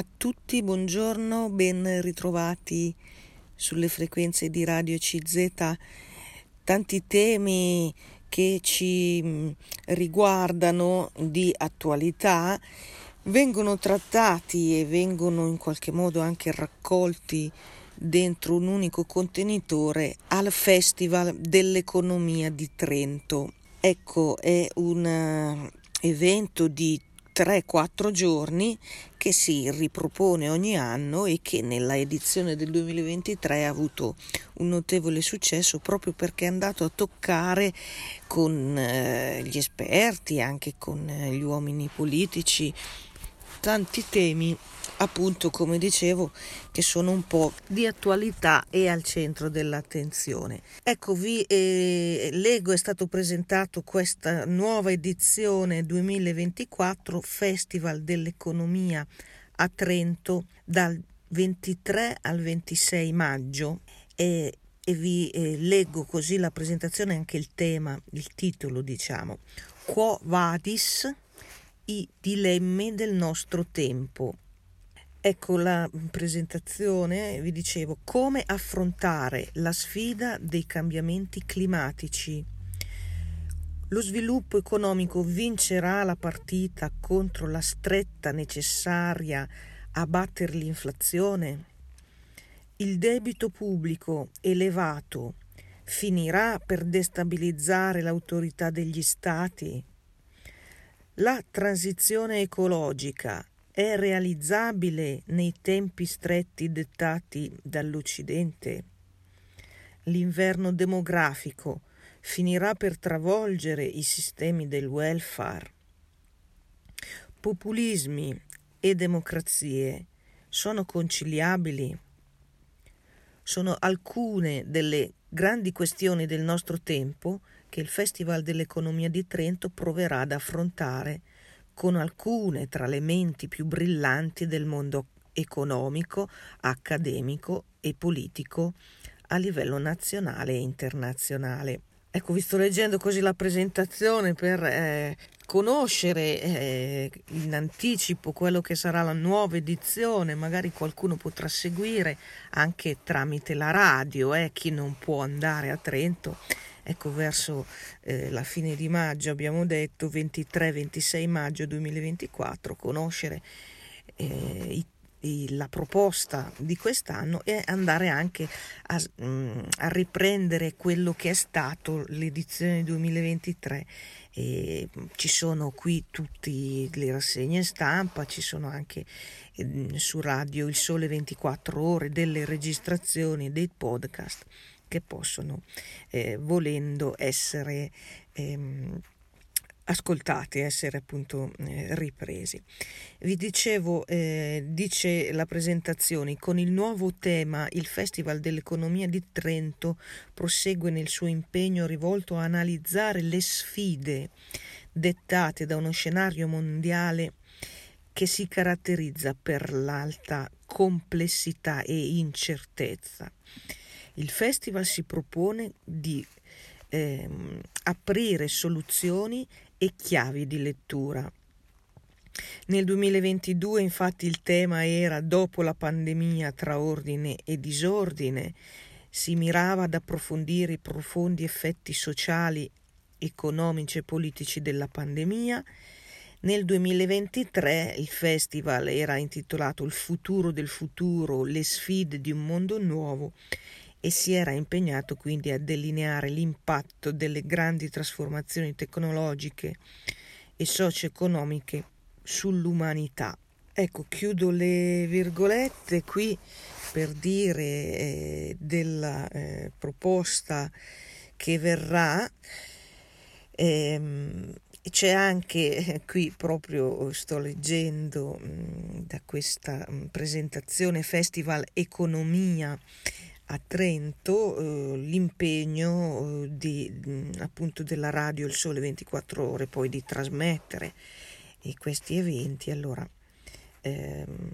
a tutti, buongiorno, ben ritrovati sulle frequenze di Radio CZ. Tanti temi che ci mm, riguardano di attualità vengono trattati e vengono in qualche modo anche raccolti dentro un unico contenitore al Festival dell'Economia di Trento. Ecco, è un eh, evento di 3-4 giorni che si ripropone ogni anno e che nella edizione del 2023 ha avuto un notevole successo proprio perché è andato a toccare con eh, gli esperti, anche con eh, gli uomini politici, tanti temi appunto come dicevo che sono un po' di attualità e al centro dell'attenzione. Ecco vi eh, leggo è stato presentato questa nuova edizione 2024 Festival dell'economia a Trento dal 23 al 26 maggio. E, e vi eh, leggo così la presentazione anche il tema, il titolo diciamo. Quo vadis i dilemmi del nostro tempo Ecco la presentazione, vi dicevo, come affrontare la sfida dei cambiamenti climatici. Lo sviluppo economico vincerà la partita contro la stretta necessaria a battere l'inflazione? Il debito pubblico elevato finirà per destabilizzare l'autorità degli stati? La transizione ecologica è realizzabile nei tempi stretti dettati dall'Occidente. L'inverno demografico finirà per travolgere i sistemi del welfare. Populismi e democrazie sono conciliabili? Sono alcune delle grandi questioni del nostro tempo che il Festival dell'Economia di Trento proverà ad affrontare con alcune tra le menti più brillanti del mondo economico, accademico e politico a livello nazionale e internazionale. Ecco, vi sto leggendo così la presentazione per eh, conoscere eh, in anticipo quello che sarà la nuova edizione, magari qualcuno potrà seguire anche tramite la radio, eh, chi non può andare a Trento ecco verso eh, la fine di maggio abbiamo detto 23-26 maggio 2024 conoscere eh, i, la proposta di quest'anno e andare anche a, mm, a riprendere quello che è stato l'edizione 2023 e ci sono qui tutte le rassegne stampa, ci sono anche eh, su radio il sole 24 ore delle registrazioni dei podcast che possono, eh, volendo, essere ehm, ascoltati, essere appunto eh, ripresi. Vi dicevo, eh, dice la presentazione, con il nuovo tema il Festival dell'Economia di Trento prosegue nel suo impegno rivolto a analizzare le sfide dettate da uno scenario mondiale che si caratterizza per l'alta complessità e incertezza. Il festival si propone di ehm, aprire soluzioni e chiavi di lettura. Nel 2022 infatti il tema era dopo la pandemia tra ordine e disordine, si mirava ad approfondire i profondi effetti sociali, economici e politici della pandemia. Nel 2023 il festival era intitolato Il futuro del futuro, le sfide di un mondo nuovo e si era impegnato quindi a delineare l'impatto delle grandi trasformazioni tecnologiche e socio-economiche sull'umanità. Ecco, chiudo le virgolette qui per dire eh, della eh, proposta che verrà. Ehm, c'è anche eh, qui proprio sto leggendo mm, da questa mm, presentazione Festival Economia a Trento eh, l'impegno eh, di, appunto della radio Il Sole 24 Ore poi di trasmettere questi eventi. Allora ehm,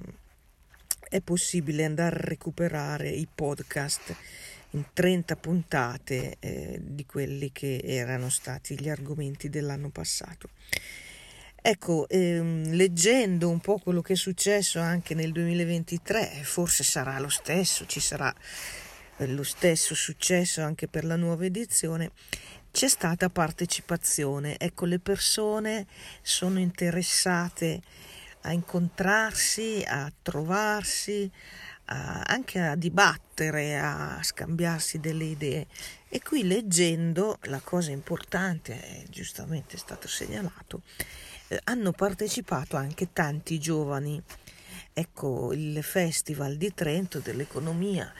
è possibile andare a recuperare i podcast in 30 puntate eh, di quelli che erano stati gli argomenti dell'anno passato. Ecco, ehm, leggendo un po' quello che è successo anche nel 2023, forse sarà lo stesso, ci sarà eh, lo stesso successo anche per la nuova edizione, c'è stata partecipazione. Ecco, le persone sono interessate a incontrarsi, a trovarsi, a, anche a dibattere, a scambiarsi delle idee. E qui leggendo, la cosa importante, è giustamente stato segnalato, eh, hanno partecipato anche tanti giovani. Ecco, il Festival di Trento dell'economia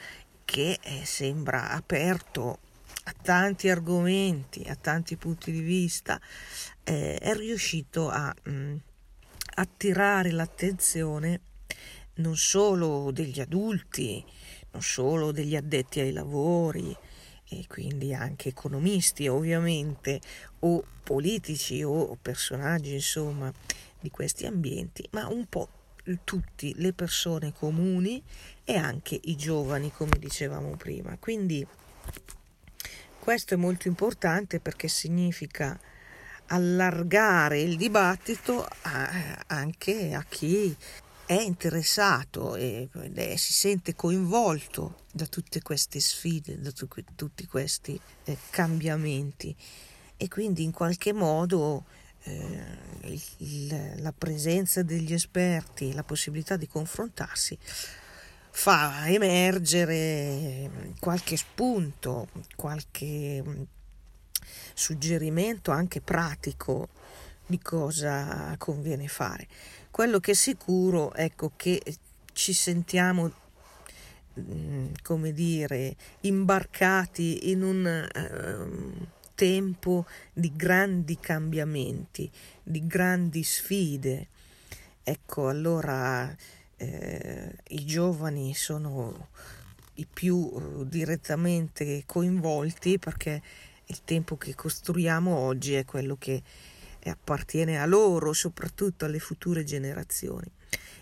che eh, sembra aperto a tanti argomenti, a tanti punti di vista, eh, è riuscito a mh, mm, attirare l'attenzione non solo degli adulti, non solo degli addetti ai lavori, e quindi anche economisti ovviamente, o politici o personaggi insomma di questi ambienti, ma un po' tutte le persone comuni e anche i giovani, come dicevamo prima. Quindi questo è molto importante perché significa allargare il dibattito a, anche a chi è interessato e, e, si sente coinvolto da tutte queste sfide, da tu, tutti questi eh, cambiamenti e quindi in qualche modo eh, la presenza degli esperti, la possibilità di confrontarsi fa emergere qualche spunto, qualche mm, suggerimento anche pratico di cosa conviene fare. Quello che è sicuro è ecco, che ci sentiamo mm, come dire imbarcati in un uh, tempo di grandi cambiamenti, di grandi sfide. Ecco, allora eh, i giovani sono i più eh, direttamente coinvolti perché il tempo che costruiamo oggi è quello che appartiene a loro, soprattutto alle future generazioni.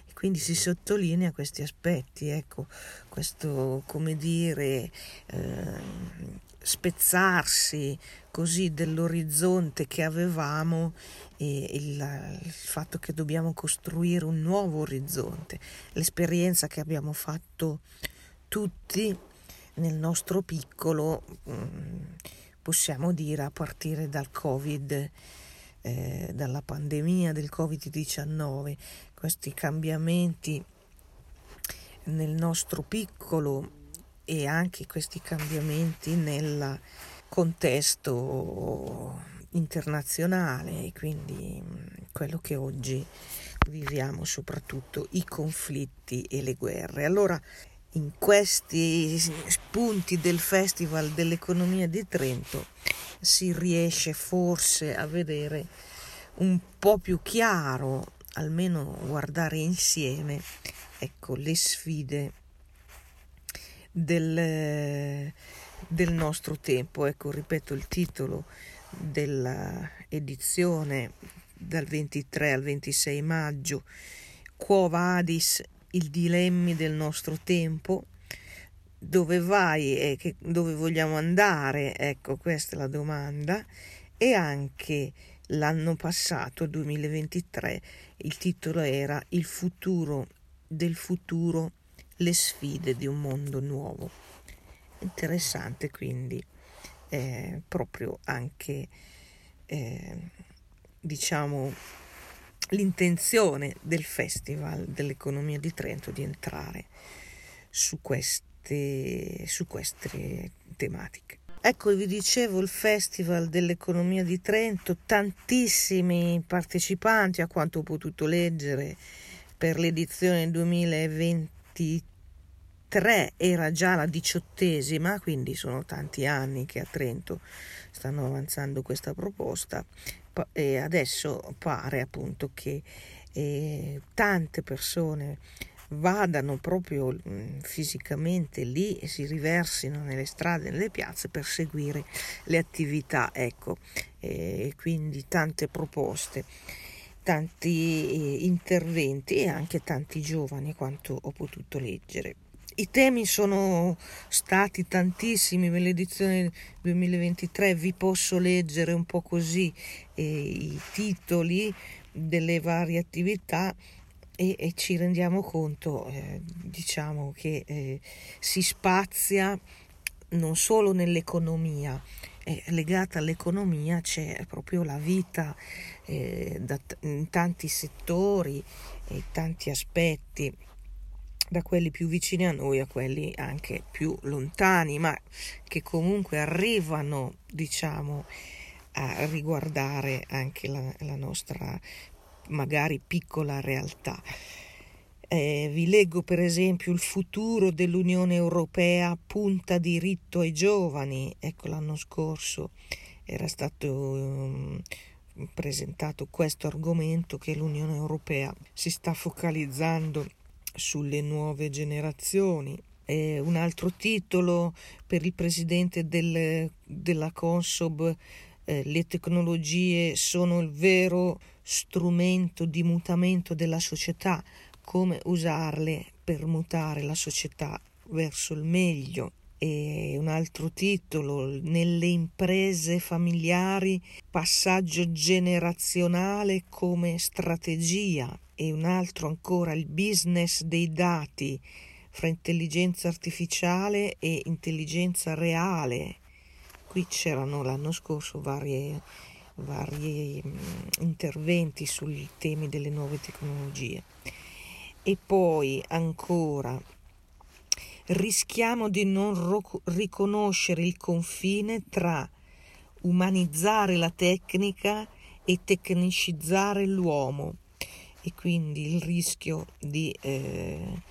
E quindi si sottolinea questi aspetti, ecco, questo come dire eh, spezzarsi così dell'orizzonte che avevamo e il, il, fatto che dobbiamo costruire un nuovo orizzonte, l'esperienza che abbiamo fatto tutti nel nostro piccolo, mm, possiamo dire a partire dal Covid, eh, dalla pandemia del Covid-19, questi cambiamenti nel nostro piccolo e anche questi cambiamenti nel contesto internazionale, quindi mm, quello che oggi viviamo, soprattutto i conflitti e le guerre. Allora, in questi spunti del Festival dell'economia di Trento si riesce forse a vedere un po' più chiaro, almeno guardare insieme, ecco, le sfide del, del nostro tempo. Ecco, ripeto il titolo dell'edizione dal 23 al 26 maggio, Quo Vadis, il dilemmi del nostro tempo, dove vai e che, dove vogliamo andare, ecco questa è la domanda, e anche l'anno passato, 2023, il titolo era Il futuro del futuro le sfide di un mondo nuovo. Interessante quindi eh, proprio anche eh, diciamo l'intenzione del Festival dell'economia di Trento di entrare su queste, su queste tematiche. Ecco, vi dicevo il Festival dell'economia di Trento, tantissimi partecipanti a quanto ho potuto leggere per l'edizione 2020 23 era già la diciottesima, quindi sono tanti anni che a Trento stanno avanzando questa proposta. E adesso pare appunto che eh, tante persone vadano proprio mh, mm, fisicamente lì e si riversino nelle strade, nelle piazze per seguire le attività, ecco, e quindi tante proposte tanti eh, interventi e anche tanti giovani quanto ho potuto leggere. I temi sono stati tantissimi nell'edizione 2023, vi posso leggere un po' così eh, i titoli, delle varie attività e, e ci rendiamo conto, eh, diciamo, che eh, si spazia non solo nell'economia, eh, legata all'economia c'è proprio la vita eh, da, in tanti settori e tanti aspetti da quelli più vicini a noi a quelli anche più lontani, ma che comunque arrivano, diciamo, a riguardare anche la, la nostra magari piccola realtà. Eh, vi leggo per esempio il futuro dell'Unione Europea punta diritto ai giovani. Ecco l'anno scorso era stato um, presentato questo argomento che l'Unione Europea si sta focalizzando sulle nuove generazioni. Eh, un altro titolo per il presidente del, della Consob, eh, le tecnologie sono il vero strumento di mutamento della società, come usarle per mutare la società verso il meglio. E un altro titolo, nelle imprese familiari, passaggio generazionale come strategia e un altro ancora il business dei dati fra intelligenza artificiale e intelligenza reale. Qui c'erano l'anno scorso vari mm, interventi sui temi delle nuove tecnologie. E poi ancora rischiamo di non ro- riconoscere il confine tra umanizzare la tecnica e tecnicizzare l'uomo e quindi il rischio di eh,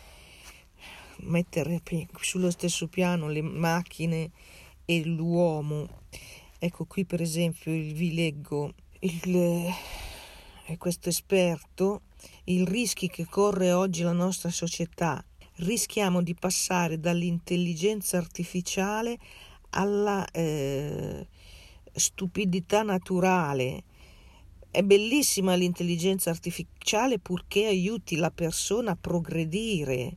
mettere sullo stesso piano le macchine e l'uomo. Ecco qui per esempio vi leggo il, eh, questo esperto, i rischi che corre oggi la nostra società. Rischiamo di passare dall'intelligenza artificiale alla eh, stupidità naturale è bellissima l'intelligenza artificiale purché aiuti la persona a progredire.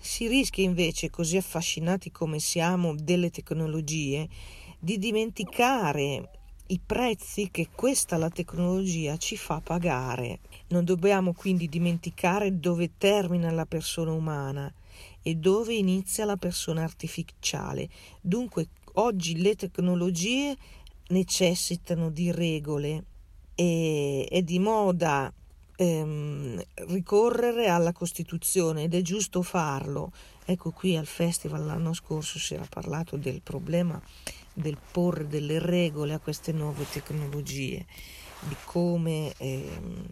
Si rischia invece, così affascinati come siamo delle tecnologie, di dimenticare i prezzi che questa la tecnologia ci fa pagare. Non dobbiamo quindi dimenticare dove termina la persona umana e dove inizia la persona artificiale. Dunque oggi le tecnologie necessitano di regole e, è di moda ehm, ricorrere alla Costituzione ed è giusto farlo. Ecco qui al festival l'anno scorso si era parlato del problema del porre delle regole a queste nuove tecnologie, di come ehm,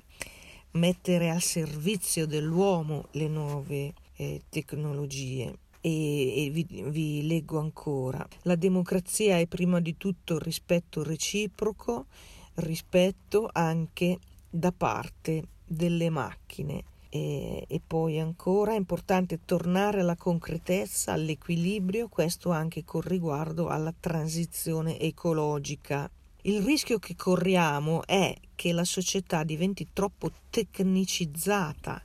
mettere al servizio dell'uomo le nuove eh, tecnologie. E, e vi, vi leggo ancora. La democrazia è prima di tutto rispetto reciproco rispetto anche da parte delle macchine. E, e, poi ancora è importante tornare alla concretezza, all'equilibrio, questo anche con riguardo alla transizione ecologica. Il rischio che corriamo è che la società diventi troppo tecnicizzata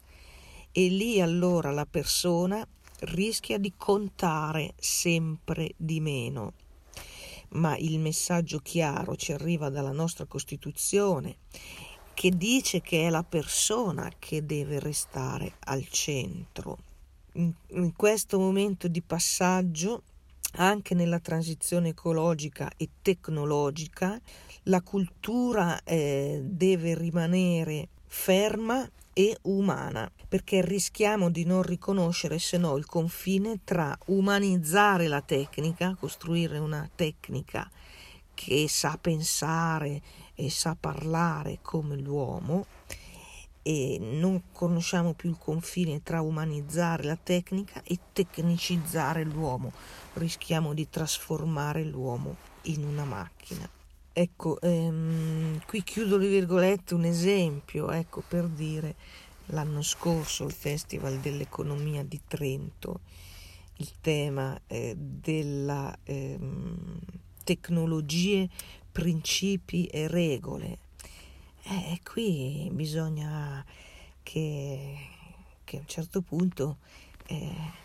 e lì allora la persona rischia di contare sempre di meno ma il messaggio chiaro ci arriva dalla nostra Costituzione che dice che è la persona che deve restare al centro. In, questo momento di passaggio, anche nella transizione ecologica e tecnologica, la cultura eh, deve rimanere ferma e umana, perché rischiamo di non riconoscere se no il confine tra umanizzare la tecnica, costruire una tecnica che sa pensare e sa parlare come l'uomo e non conosciamo più il confine tra umanizzare la tecnica e tecnicizzare l'uomo, rischiamo di trasformare l'uomo in una macchina. Ecco, ehm, qui chiudo le virgolette un esempio, ecco, per dire l'anno scorso al Festival dell'Economia di Trento il tema eh, della ehm, tecnologie, principi e regole. Eh, qui bisogna che, che, a un certo punto eh,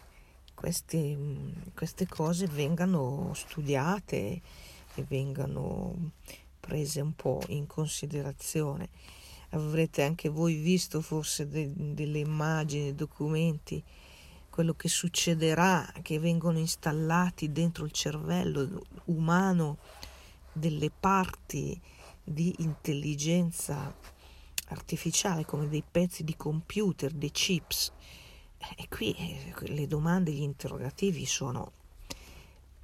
queste, queste cose vengano studiate e vengano prese un po' in considerazione. avrete anche voi visto forse de- delle immagini, documenti, quello che succederà, che vengono installati dentro il cervello umano delle parti di intelligenza artificiale come dei pezzi di computer, dei chips. E qui eh, le domande, gli interrogativi sono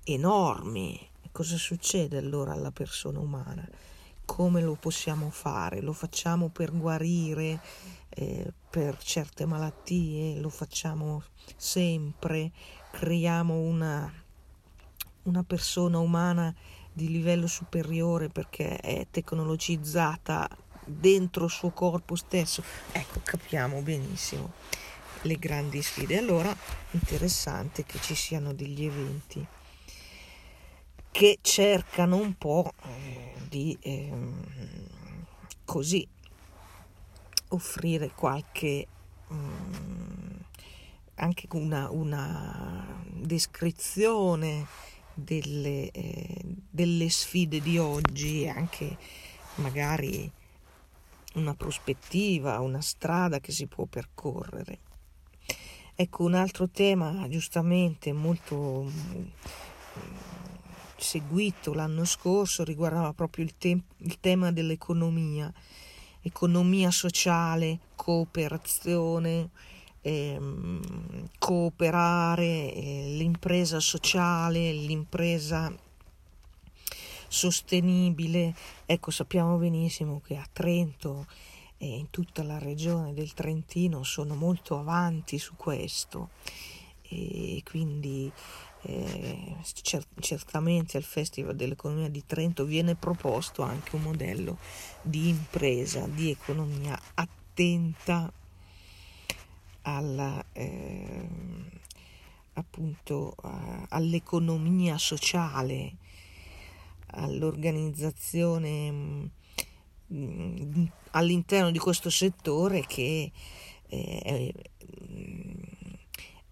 enormi. Cosa succede allora alla persona umana? Come lo possiamo fare? Lo facciamo per guarire eh, per certe malattie? Lo facciamo sempre? Creiamo una, una persona umana di livello superiore perché è tecnologizzata dentro il suo corpo stesso. Ecco, capiamo benissimo le grandi sfide. Allora, interessante che ci siano degli eventi che cercano un po' eh, di eh, così offrire qualche mm, anche una, una descrizione delle, eh, delle sfide di oggi e anche magari una prospettiva, una strada che si può percorrere. Ecco, un altro tema giustamente molto mm, seguito l'anno scorso riguardava proprio il, te- il tema dell'economia, economia sociale, cooperazione, ehm, cooperare, eh, l'impresa sociale, l'impresa sostenibile. Ecco, sappiamo benissimo che a Trento e in tutta la regione del Trentino sono molto avanti su questo. E quindi eh, cer- certamente al Festival dell'Economia di Trento viene proposto anche un modello di impresa, di economia attenta alla, eh, appunto, uh, all'economia sociale, all'organizzazione all'interno di questo settore che eh, è,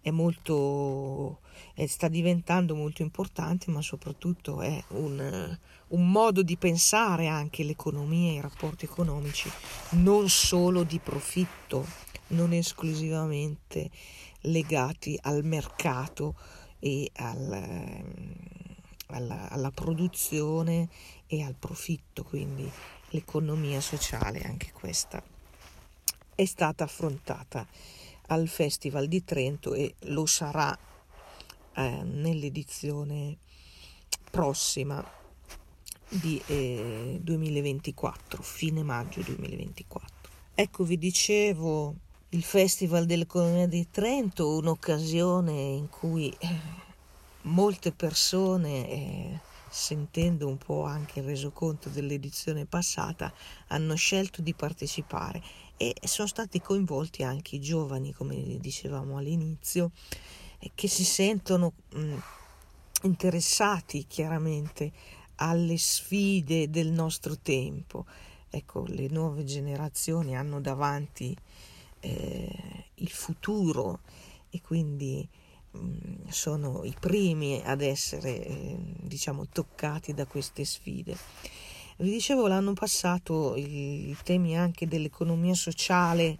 è molto è, sta diventando molto importante ma soprattutto è un, un modo di pensare anche l'economia e i rapporti economici non solo di profitto non esclusivamente legati al mercato e al, ehm, alla, alla produzione e al profitto, quindi l'economia sociale, anche questa è stata affrontata al Festival di Trento e lo sarà eh, nell'edizione prossima di eh, 2024, fine maggio 2024. Ecco, vi dicevo il Festival dell'Economia di Trento, un'occasione in cui eh, molte persone, eh, sentendo un po' anche il resoconto dell'edizione passata, hanno scelto di partecipare e sono stati coinvolti anche i giovani, come dicevamo all'inizio, eh, che si sentono mh, mm, interessati chiaramente alle sfide del nostro tempo. Ecco, le nuove generazioni hanno davanti eh, il futuro e quindi sono i primi ad essere eh, diciamo toccati da queste sfide. Vi dicevo l'anno passato i, temi anche dell'economia sociale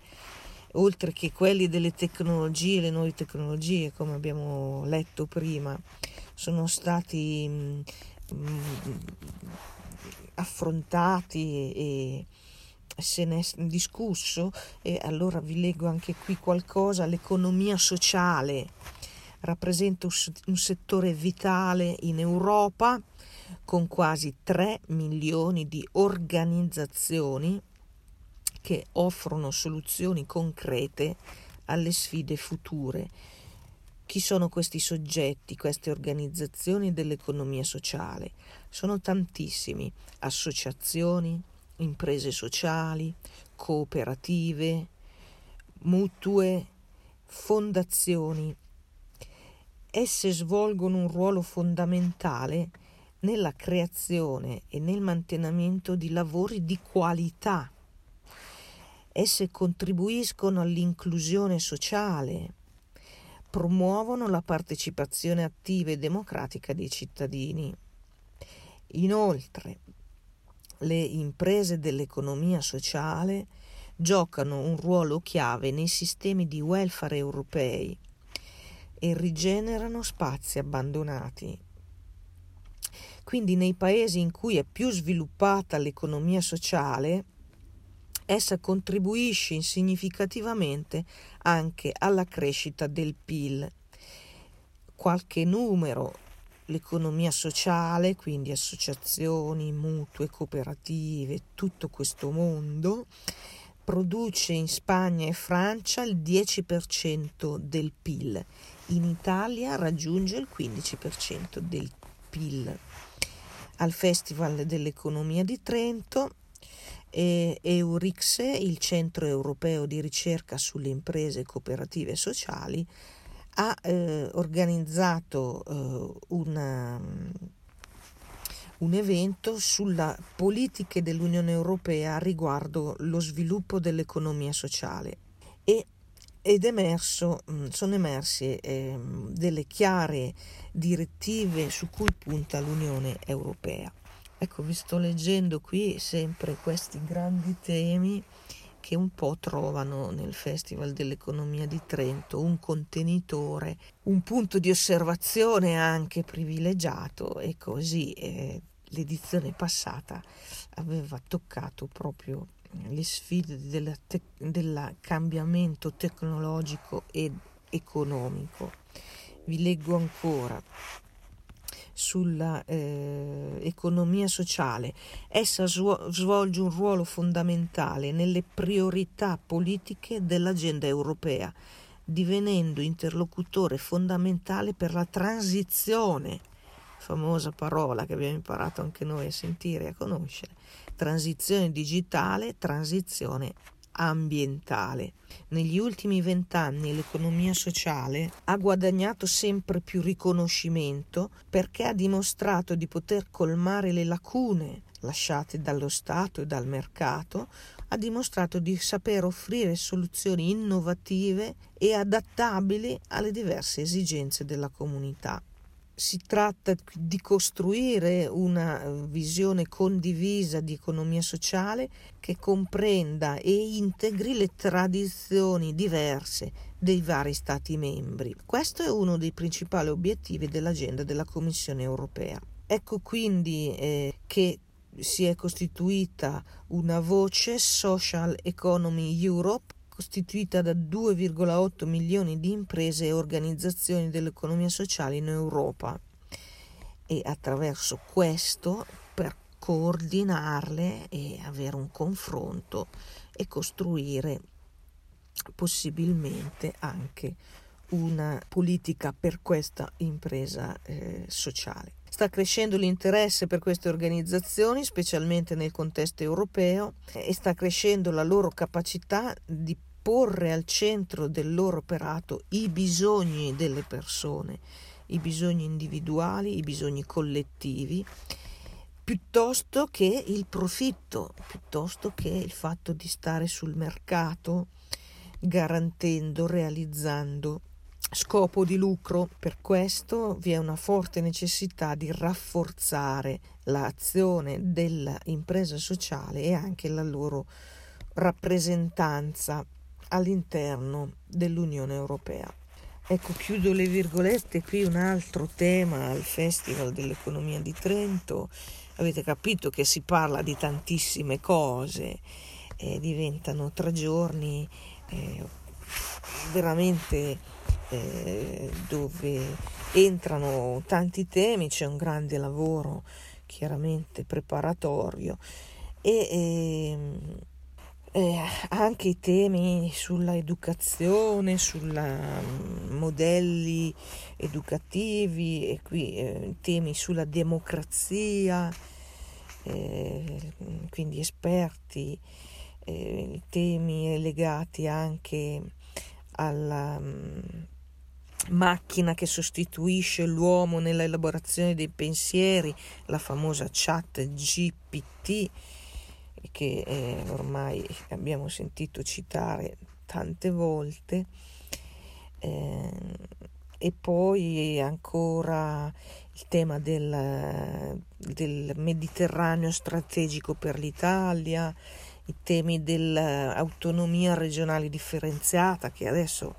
oltre che quelli delle tecnologie, le nuove tecnologie, come abbiamo letto prima, sono stati mm, mm, affrontati e, se ne è discusso e allora vi leggo anche qui qualcosa, l'economia sociale rappresenta un settore vitale in Europa con quasi 3 milioni di organizzazioni che offrono soluzioni concrete alle sfide future. Chi sono questi soggetti, queste organizzazioni dell'economia sociale? Sono tantissimi, associazioni, imprese sociali, cooperative, mutue, fondazioni. Esse svolgono un ruolo fondamentale nella creazione e nel mantenimento di lavori di qualità. Esse contribuiscono all'inclusione sociale, promuovono la partecipazione attiva e democratica dei cittadini. Inoltre, le imprese dell'economia sociale giocano un ruolo chiave nei sistemi di welfare europei e rigenerano spazi abbandonati. Quindi nei paesi in cui è più sviluppata l'economia sociale, essa contribuisce significativamente anche alla crescita del PIL. Qualche numero, l'economia sociale, quindi associazioni, mutue, cooperative, tutto questo mondo, produce in Spagna e Francia il 10% del PIL, in Italia raggiunge il 15% del PIL. Al Festival dell'Economia di Trento e Eurixe, il Centro Europeo di Ricerca sulle Imprese Cooperative Sociali, ha eh, organizzato eh, una, un evento sulle politiche dell'Unione Europea riguardo lo sviluppo dell'economia sociale e, ed emerso, mm, sono emerse eh, delle chiare direttive su cui punta l'Unione Europea. Ecco, vi sto leggendo qui sempre questi grandi temi che un po' trovano nel Festival dell'Economia di Trento un contenitore, un punto di osservazione anche privilegiato e così eh, l'edizione passata aveva toccato proprio le sfide del te- cambiamento tecnologico ed economico. Vi leggo ancora sulla eh, sociale. Essa svolge un ruolo fondamentale nelle priorità politiche dell'agenda europea, divenendo interlocutore fondamentale per la transizione, famosa parola che abbiamo imparato anche noi a sentire e a conoscere, transizione digitale, transizione ambientale. Negli ultimi vent'anni l'economia sociale ha guadagnato sempre più riconoscimento perché ha dimostrato di poter colmare le lacune lasciate dallo Stato e dal mercato, ha dimostrato di saper offrire soluzioni innovative e adattabili alle diverse esigenze della comunità si tratta di costruire una eh, visione condivisa di economia sociale che comprenda e integri le tradizioni diverse dei vari Stati membri. Questo è uno dei principali obiettivi dell'agenda della Commissione europea. Ecco quindi eh, che si è costituita una voce Social Economy Europe costituita da 2,8 milioni di imprese e organizzazioni dell'economia sociale in Europa e attraverso questo per coordinarle e avere un confronto e costruire possibilmente anche una politica per questa impresa eh, sociale. Sta crescendo l'interesse per queste organizzazioni, specialmente nel contesto europeo, e sta crescendo la loro capacità di porre al centro del loro operato i bisogni delle persone, i bisogni individuali, i bisogni collettivi, piuttosto che il profitto, piuttosto che il fatto di stare sul mercato garantendo, realizzando scopo di lucro. Per questo vi è una forte necessità di rafforzare l'azione dell'impresa sociale e anche la loro rappresentanza all'interno dell'Unione Europea. Ecco, chiudo le virgolette, qui un altro tema al Festival dell'Economia di Trento. Avete capito che si parla di tantissime cose, eh, diventano tre giorni eh, veramente eh, dove entrano tanti temi, c'è un grande lavoro chiaramente preparatorio e ehm, eh, anche i temi sulla educazione, sui mm, modelli educativi e qui eh, temi sulla democrazia, eh, quindi esperti, eh, temi legati anche alla mm, macchina che sostituisce l'uomo nell'elaborazione dei pensieri, la famosa chat GPT che eh, ormai abbiamo sentito citare tante volte, eh, e poi ancora il tema del, del Mediterraneo strategico per l'Italia, i temi dell'autonomia regionale differenziata che adesso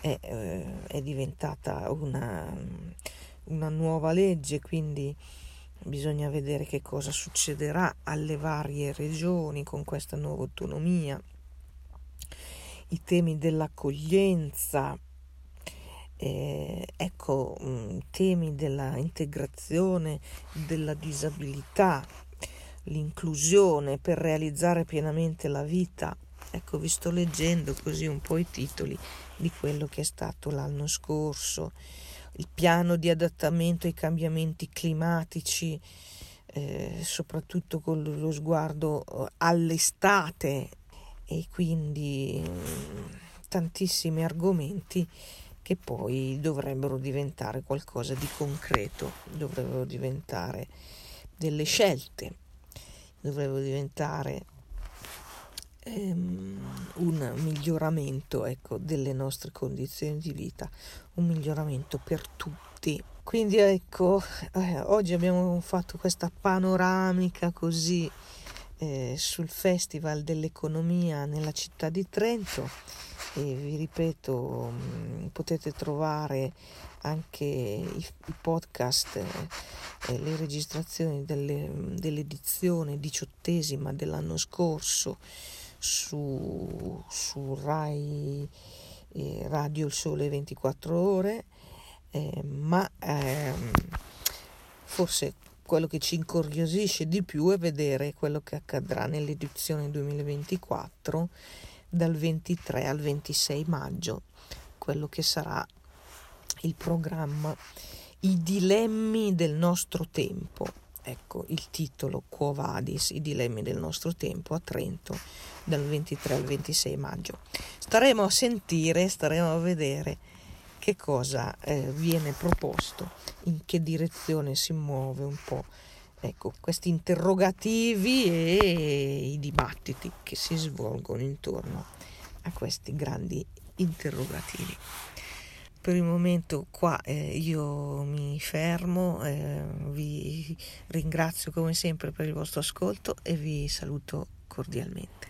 è, eh, è diventata una, una nuova legge, quindi bisogna vedere che cosa succederà alle varie regioni con questa nuova autonomia. I temi dell'accoglienza, eh, ecco, mm, temi della integrazione della disabilità, l'inclusione per realizzare pienamente la vita. Ecco, vi sto leggendo così un po' i titoli di quello che è stato l'anno scorso, il piano di adattamento ai cambiamenti climatici, eh, soprattutto con lo sguardo eh, all'estate. E quindi mm, tantissimi argomenti che poi dovrebbero diventare qualcosa di concreto, dovrebbero diventare delle scelte, dovrebbero diventare ehm, un miglioramento ecco, delle nostre condizioni di vita, un miglioramento per tutti. Quindi ecco, eh, oggi abbiamo fatto questa panoramica così eh, sul Festival dell'Economia nella città di Trento e vi ripeto mm, potete trovare anche i, i podcast eh, le registrazioni delle, dell'edizione diciottesima dell'anno scorso su, su Rai eh, Radio Il Sole 24 ore eh, ma ehm, forse quello che ci incuriosisce di più è vedere quello che accadrà nell'edizione 2024 dal 23 al 26 maggio, quello che sarà il programma I dilemmi del nostro tempo. Ecco il titolo Quo Vadis, i dilemmi del nostro tempo a Trento dal 23 al 26 maggio. Staremo a sentire, staremo a vedere che cosa eh, viene proposto, in che direzione si muove un po' Ecco, questi interrogativi e i dibattiti che si svolgono intorno a questi grandi interrogativi. Per il momento qua eh, io mi fermo, eh, vi ringrazio come sempre per il vostro ascolto e vi saluto cordialmente.